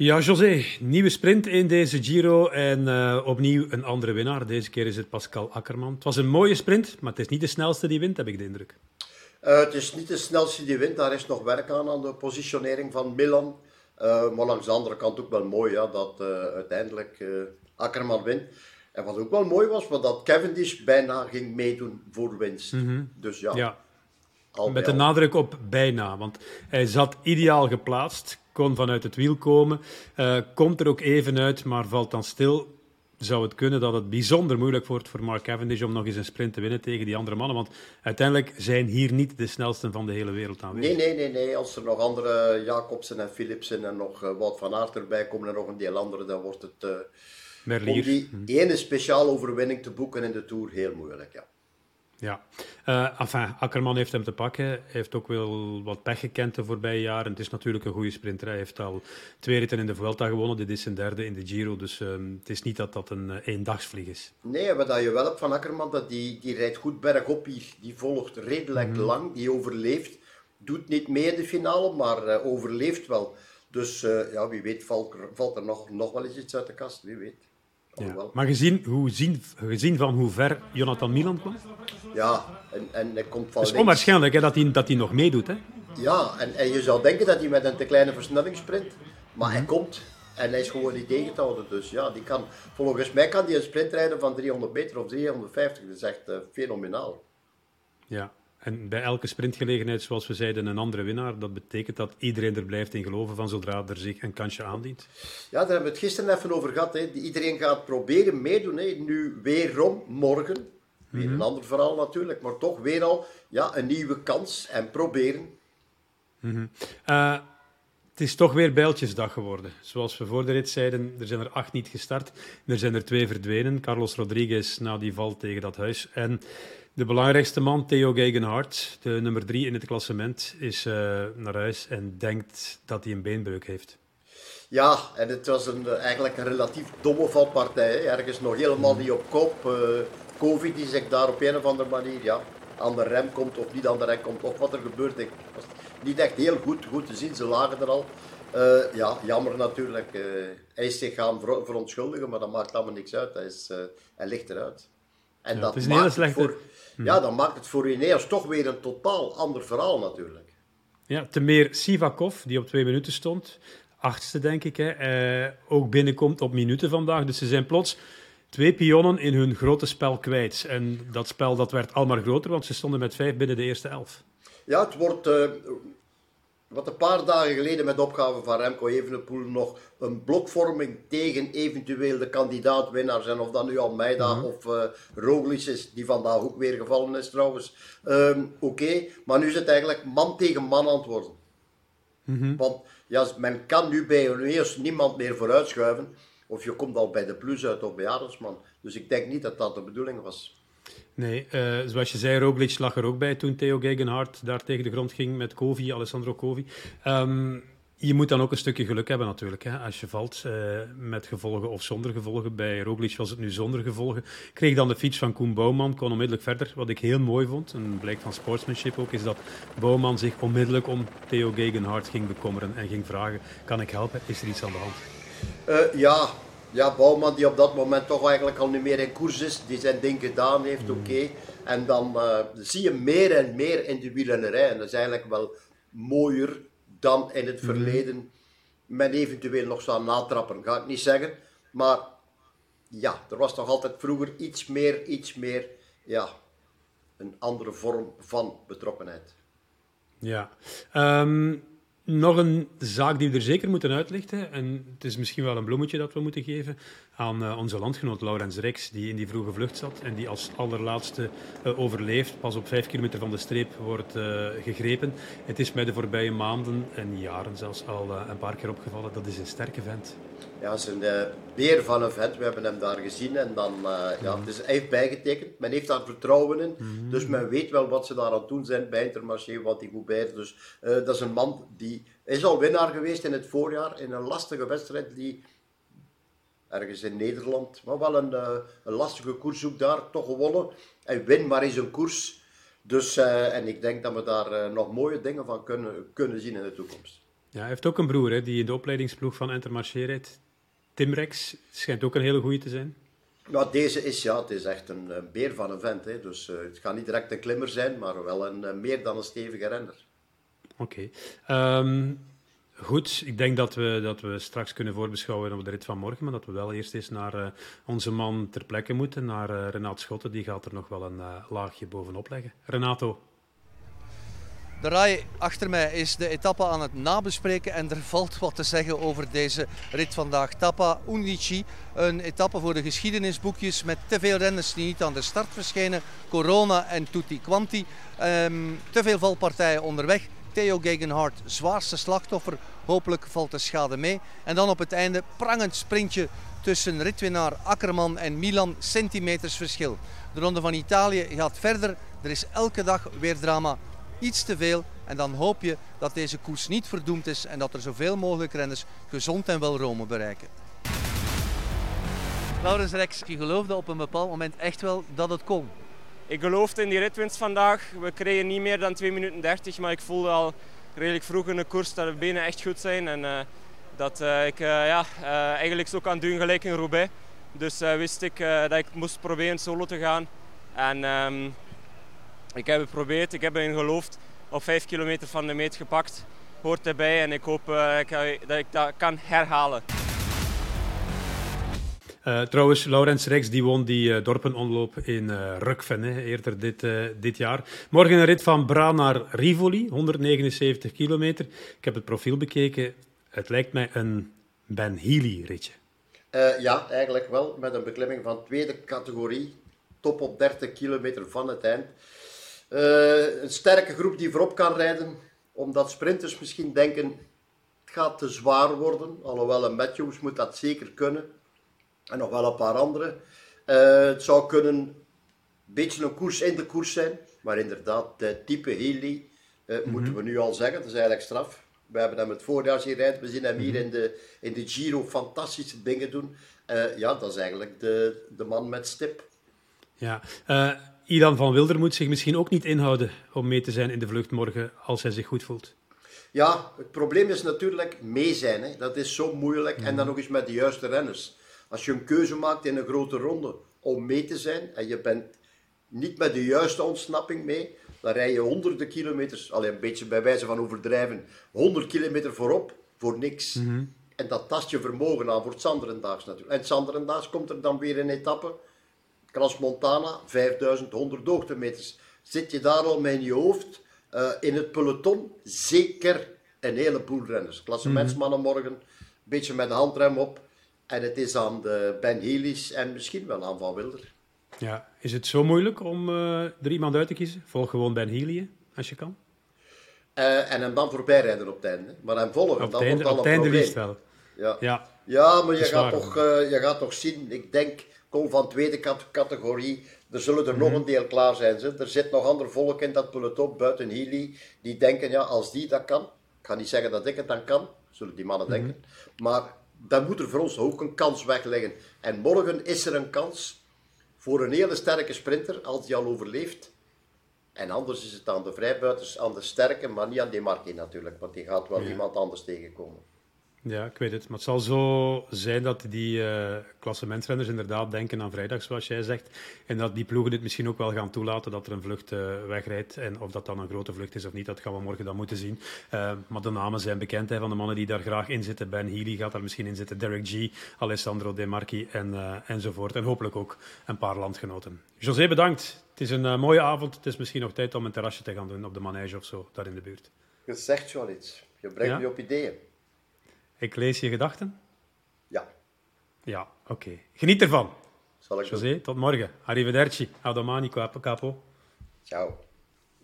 Ja, José, nieuwe sprint in deze Giro en uh, opnieuw een andere winnaar. Deze keer is het Pascal Akkerman. Het was een mooie sprint, maar het is niet de snelste die wint, heb ik de indruk. Uh, het is niet de snelste die wint, daar is nog werk aan, aan de positionering van Milan. Uh, maar langs de andere kant ook wel mooi ja, dat uiteindelijk Akkerman wint. En wat ook wel mooi was, was dat Cavendish bijna ging meedoen voor winst. Mm -hmm. Dus ja. ja. Met de nadruk op bijna, want hij zat ideaal geplaatst kon vanuit het wiel komen. Uh, komt er ook even uit, maar valt dan stil. Zou het kunnen dat het bijzonder moeilijk wordt voor Mark Cavendish om nog eens een sprint te winnen tegen die andere mannen? Want uiteindelijk zijn hier niet de snelsten van de hele wereld aanwezig. Nee, nee, nee. nee. Als er nog andere Jacobsen en Philipsen en nog uh, Wout van Aert erbij komen en nog een deel andere, dan wordt het uh, om die hm. ene speciale overwinning te boeken in de Tour heel moeilijk, ja. Ja, uh, enfin, Akkerman heeft hem te pakken. Hij heeft ook wel wat pech gekend de voorbije jaren. Het is natuurlijk een goede sprinter. Hij heeft al twee ritten in de Vuelta gewonnen. Dit is zijn derde in de Giro. Dus uh, het is niet dat dat een uh, eendagsvlieg is. Nee, wat je wel hebt van Akkerman, dat die, die rijdt goed bergop. Die, die volgt redelijk mm. lang. Die overleeft. Doet niet mee in de finale, maar overleeft wel. Dus ja, wie weet valt er, valt er nog, nog wel eens iets uit de kast. Wie weet. Ja. Maar gezien, hoe, zien, gezien van hoe ver Jonathan Milan kwam? Ja, en, en hij komt van Het is onwaarschijnlijk hè, dat, hij, dat hij nog meedoet. Hè? Ja, en, en je zou denken dat hij met een te kleine versnelling sprint. Maar hij mhm. komt en hij is gewoon niet tegen te houden. Dus ja, die kan, volgens mij kan hij een sprint rijden van 300 meter of 350. Dat is echt uh, fenomenaal. Ja, en bij elke sprintgelegenheid, zoals we zeiden, een andere winnaar. Dat betekent dat iedereen er blijft in geloven van zodra er zich een kansje aandient. Ja, daar hebben we het gisteren even over gehad. Hè. Iedereen gaat proberen meedoen. Hè. Nu weerom, morgen. Weer een mhm. ander verhaal natuurlijk, maar toch weer al ja, een nieuwe kans en proberen. Eh, het is toch weer bijltjesdag geworden. Zoals we voor de rit zeiden, er zijn er acht niet gestart. Er zijn er twee verdwenen. Carlos Rodriguez na die val tegen dat huis. En de belangrijkste man, Theo Gegenhardt, de nummer drie in het klassement, is uh, naar huis en denkt dat hij een beenbreuk heeft. Ja, en het was een, eigenlijk een relatief domme valpartij. Ergens nog helemaal niet op kop. Uh, Covid die zich daar op een of andere manier ja, aan de rem komt of niet aan de rem komt. Of wat er gebeurt. Ik was niet echt heel goed, goed te zien. Ze lagen er al. Uh, ja, jammer natuurlijk. Uh, hij is zich gaan verontschuldigen, maar dat maakt allemaal niks uit. Hij, is, hij ligt eruit. En ja, dat is een hele slechte... Voor, Hmm. Ja, dan maakt het voor Ineos toch weer een totaal ander verhaal natuurlijk. Ja, te meer Sivakov, die op twee minuten stond, achtste denk ik, hè, eh, ook binnenkomt op minuten vandaag. Dus ze zijn plots twee pionnen in hun grote spel kwijt. En dat spel dat werd al maar groter, want ze stonden met vijf binnen de eerste elf. Ja, het wordt... Uh, wat een paar dagen geleden met opgave van Remco Evenepoel nog een blokvorming tegen eventueel de kandidaat-winnaar zijn, of dat nu Almeida mm of uh, Roglic is, die vandaag ook weer gevallen is trouwens. Ehm, oké, maar nu is het eigenlijk man tegen man worden. Mhm. Want ja, men kan nu bij eerst niemand meer vooruitschuiven, of je komt al bij de plus uit of bij Adelsman. Dus ik denk niet dat dat de bedoeling was. Nee, uh, zoals je zei, Roglic lag er ook bij toen Theo Gegenhardt daar tegen de grond ging met Kovi, Alessandro Kovi. Um, je moet dan ook een stukje geluk hebben natuurlijk. Hè. Als je valt uh, met gevolgen of zonder gevolgen. Bij Roglic was het nu zonder gevolgen. Kreeg dan de fiets van Koen Bouwman, kon onmiddellijk verder. Wat ik heel mooi vond, een blijk van sportsmanship ook, is dat Bouwman zich onmiddellijk om Theo Gegenhardt ging bekommeren en ging vragen, kan ik helpen? Is er iets aan de hand? Uh, ja, ja, Bouwman die op dat moment toch eigenlijk al niet meer in koers is, die zijn ding gedaan heeft, hmm. oké. En dan uh, zie je meer en meer in de wielrennerij. En dat is eigenlijk wel mooier dan in het hmm. verleden men eventueel nog zou natrappen. Ga ik niet zeggen. Maar ja, er was toch altijd vroeger iets meer, iets meer, ja, een andere vorm van betrokkenheid. Ja. Um, nog een zaak die we er zeker moeten uitlichten, en het is misschien wel een bloemetje dat we moeten geven aan uh, onze landgenoot Laurens Rex, die in die vroege vlucht zat en die als allerlaatste uh, overleeft. Pas op vijf kilometer van de streep wordt uh, gegrepen. Het is mij de voorbije maanden en jaren zelfs al een paar keer opgevallen. Dat is een sterke vent. Ja, het is een beer van een vent. We hebben hem daar gezien en dan, ja, mm. het is, hij heeft bijgetekend. Men heeft daar vertrouwen in. Mm. Dus men weet wel wat ze daar aan het doen zijn bij Intermarché, wat die bij. Dus dat is een man die is al winnaar geweest in het voorjaar in een lastige wedstrijd die ergens in Nederland, maar wel een, uh, een lastige koers ook daar, toch gewonnen. En win maar eens een koers. Dus, en ik denk dat we daar nog mooie dingen van kunnen, kunnen zien in de toekomst. Ja, hij heeft ook een broer hè, die in de opleidingsploeg van Intermarché rijdt. Tim Rex schijnt ook een hele goede te zijn. Ja, deze is, ja, het is echt een, beer van een vent. Hè. Dus uh, het gaat niet direct een klimmer zijn, maar wel een, uh, meer dan een stevige renner. Oké. Okay. Um, ehm, Goed, ik denk dat we, dat we straks kunnen voorbeschouwen op de rit van morgen, maar dat we wel eerst eens naar uh, onze man ter plekke moeten, naar Renaat Schotten. Die gaat er nog wel een laagje bovenop leggen. Renato. De rij achter mij is de etappe aan het nabespreken en er valt wat te zeggen over deze rit vandaag. Tappa Undici, een etappe voor de geschiedenisboekjes met te veel renners die niet aan de start verschenen. Corona en Tutti Quanti. Um, te veel valpartijen onderweg. Theo Gegenhardt, zwaarste slachtoffer. Hopelijk valt de schade mee. En dan op het einde prangend sprintje tussen ritwinnaar Akkerman en Milan. Centimeters verschil. De Ronde van Italië gaat verder. Er is elke dag weer drama. Iets te veel. En dan hoop je dat deze koers niet verdoemd is en dat er zoveel mogelijk renners gezond en wel Rome bereiken. Laurens Rex, je geloofde op een bepaald moment echt wel dat het kon ik geloofde in die ritwinst vandaag. We kregen niet meer dan 2 minuten 30, maar ik voelde al redelijk vroeg in de koers dat de benen echt goed zijn. En uh, dat uh, ik uh, ja, eigenlijk zo kan doen gelijk in Roubaix. Dus wist ik dat ik moest proberen solo te gaan. En um, ik heb het geprobeerd, ik heb erin geloofd. Op 5 kilometer van de meet gepakt. Hoort erbij en ik hoop dat ik dat kan herhalen. Uh, trouwens, Laurens Rex die won die uh, dorpenonloop in uh, Rukven hè, eerder dit, dit jaar. Morgen een rit van Bra naar Rivoli, 179 kilometer. Ik heb het profiel bekeken. Het lijkt mij een Ben Healy-ritje. ja, eigenlijk wel. Met een beklimming van tweede categorie. Top op 30 kilometer van het eind. Een sterke groep die voorop kan rijden. Omdat sprinters misschien denken, het gaat te zwaar worden. Alhoewel een Matthews moet dat zeker kunnen. En nog wel een paar andere. Uh, het zou kunnen een beetje een koers in de koers zijn. Maar inderdaad, de type Healy, uh, mm -hmm. moeten we nu al zeggen. Dat is eigenlijk straf. We hebben hem het voorjaar zien rijden. We zien hem hier mhm. in de, in de Giro fantastische dingen doen. Ja, dat is eigenlijk de, de man met stip. Ja, Idan van Wilder moet zich misschien ook niet inhouden om mee te zijn in de vlucht morgen als hij zich goed voelt. Ja, het probleem is natuurlijk mee zijn. Hè. Dat is zo moeilijk. En dan mhm. nog eens met de juiste renners. Als je een keuze maakt in een grote ronde om mee te zijn en je bent niet met de juiste ontsnapping mee, dan rij je honderden kilometers, alleen een beetje bij wijze van overdrijven, 100 kilometer voorop voor niks. Mhm. En dat tast je vermogen aan voor het Sanderendaags natuurlijk. En het Sanderendaags komt er dan weer een etappe, Montana, 5100 hoogtemeters. Zit je daar al in je hoofd? Uh, in het peloton zeker een heleboel renners. Klassementsmannen morgen, een beetje met de handrem op. En het is aan de Ben Healy's en misschien wel aan Van Wilder. Ja, is het zo moeilijk om uh, er iemand uit te kiezen? Volg gewoon Ben Healy, als je kan. Uh, en hem dan voorbij rijden op het einde. Maar hem volgen, op dat wordt al op probleem. liefst wel. Ja. Ja. ja, maar je gaat, toch, uh, je gaat toch zien, ik denk, kom van tweede categorie, er zullen er nog mhm. een deel klaar zijn. Ze. Er zit nog ander volk in dat peloton, buiten Healy, die denken, ja, als die dat kan, ik ga niet zeggen dat ik het dan kan, zullen die mannen mhm. denken, maar dan moet er voor ons ook een kans wegleggen. En morgen is er een kans voor een hele sterke sprinter, als die al overleeft. En anders is het aan de vrijbuiters, aan de sterke, maar niet aan Demarque natuurlijk, want die gaat wel iemand anders tegenkomen. Ja, ik weet het. Maar het zal zo zijn dat die uh, klassementsrenners inderdaad denken aan vrijdag, zoals jij zegt. En dat die ploegen het misschien ook wel gaan toelaten dat er een vlucht uh, wegrijdt. En of dat dan een grote vlucht is of niet, dat gaan we morgen dan moeten zien. Uh, maar de namen zijn bekend hè, van de mannen die daar graag in zitten. Ben Healy gaat daar misschien in zitten. Derek G, Alessandro De Marchi en, enzovoort. En hopelijk ook een paar landgenoten. José, bedankt. Het is een mooie avond. Het is misschien nog tijd om een terrasje te gaan doen op de manege of zo, daar in de buurt. Je zegt wel iets. Je brengt ja? me op ideeën. Ik lees je gedachten? Ja. Ja, oké. Okay. Geniet ervan. Zal ik José, tot morgen. Arrivederci. Adomani, capo. Ciao.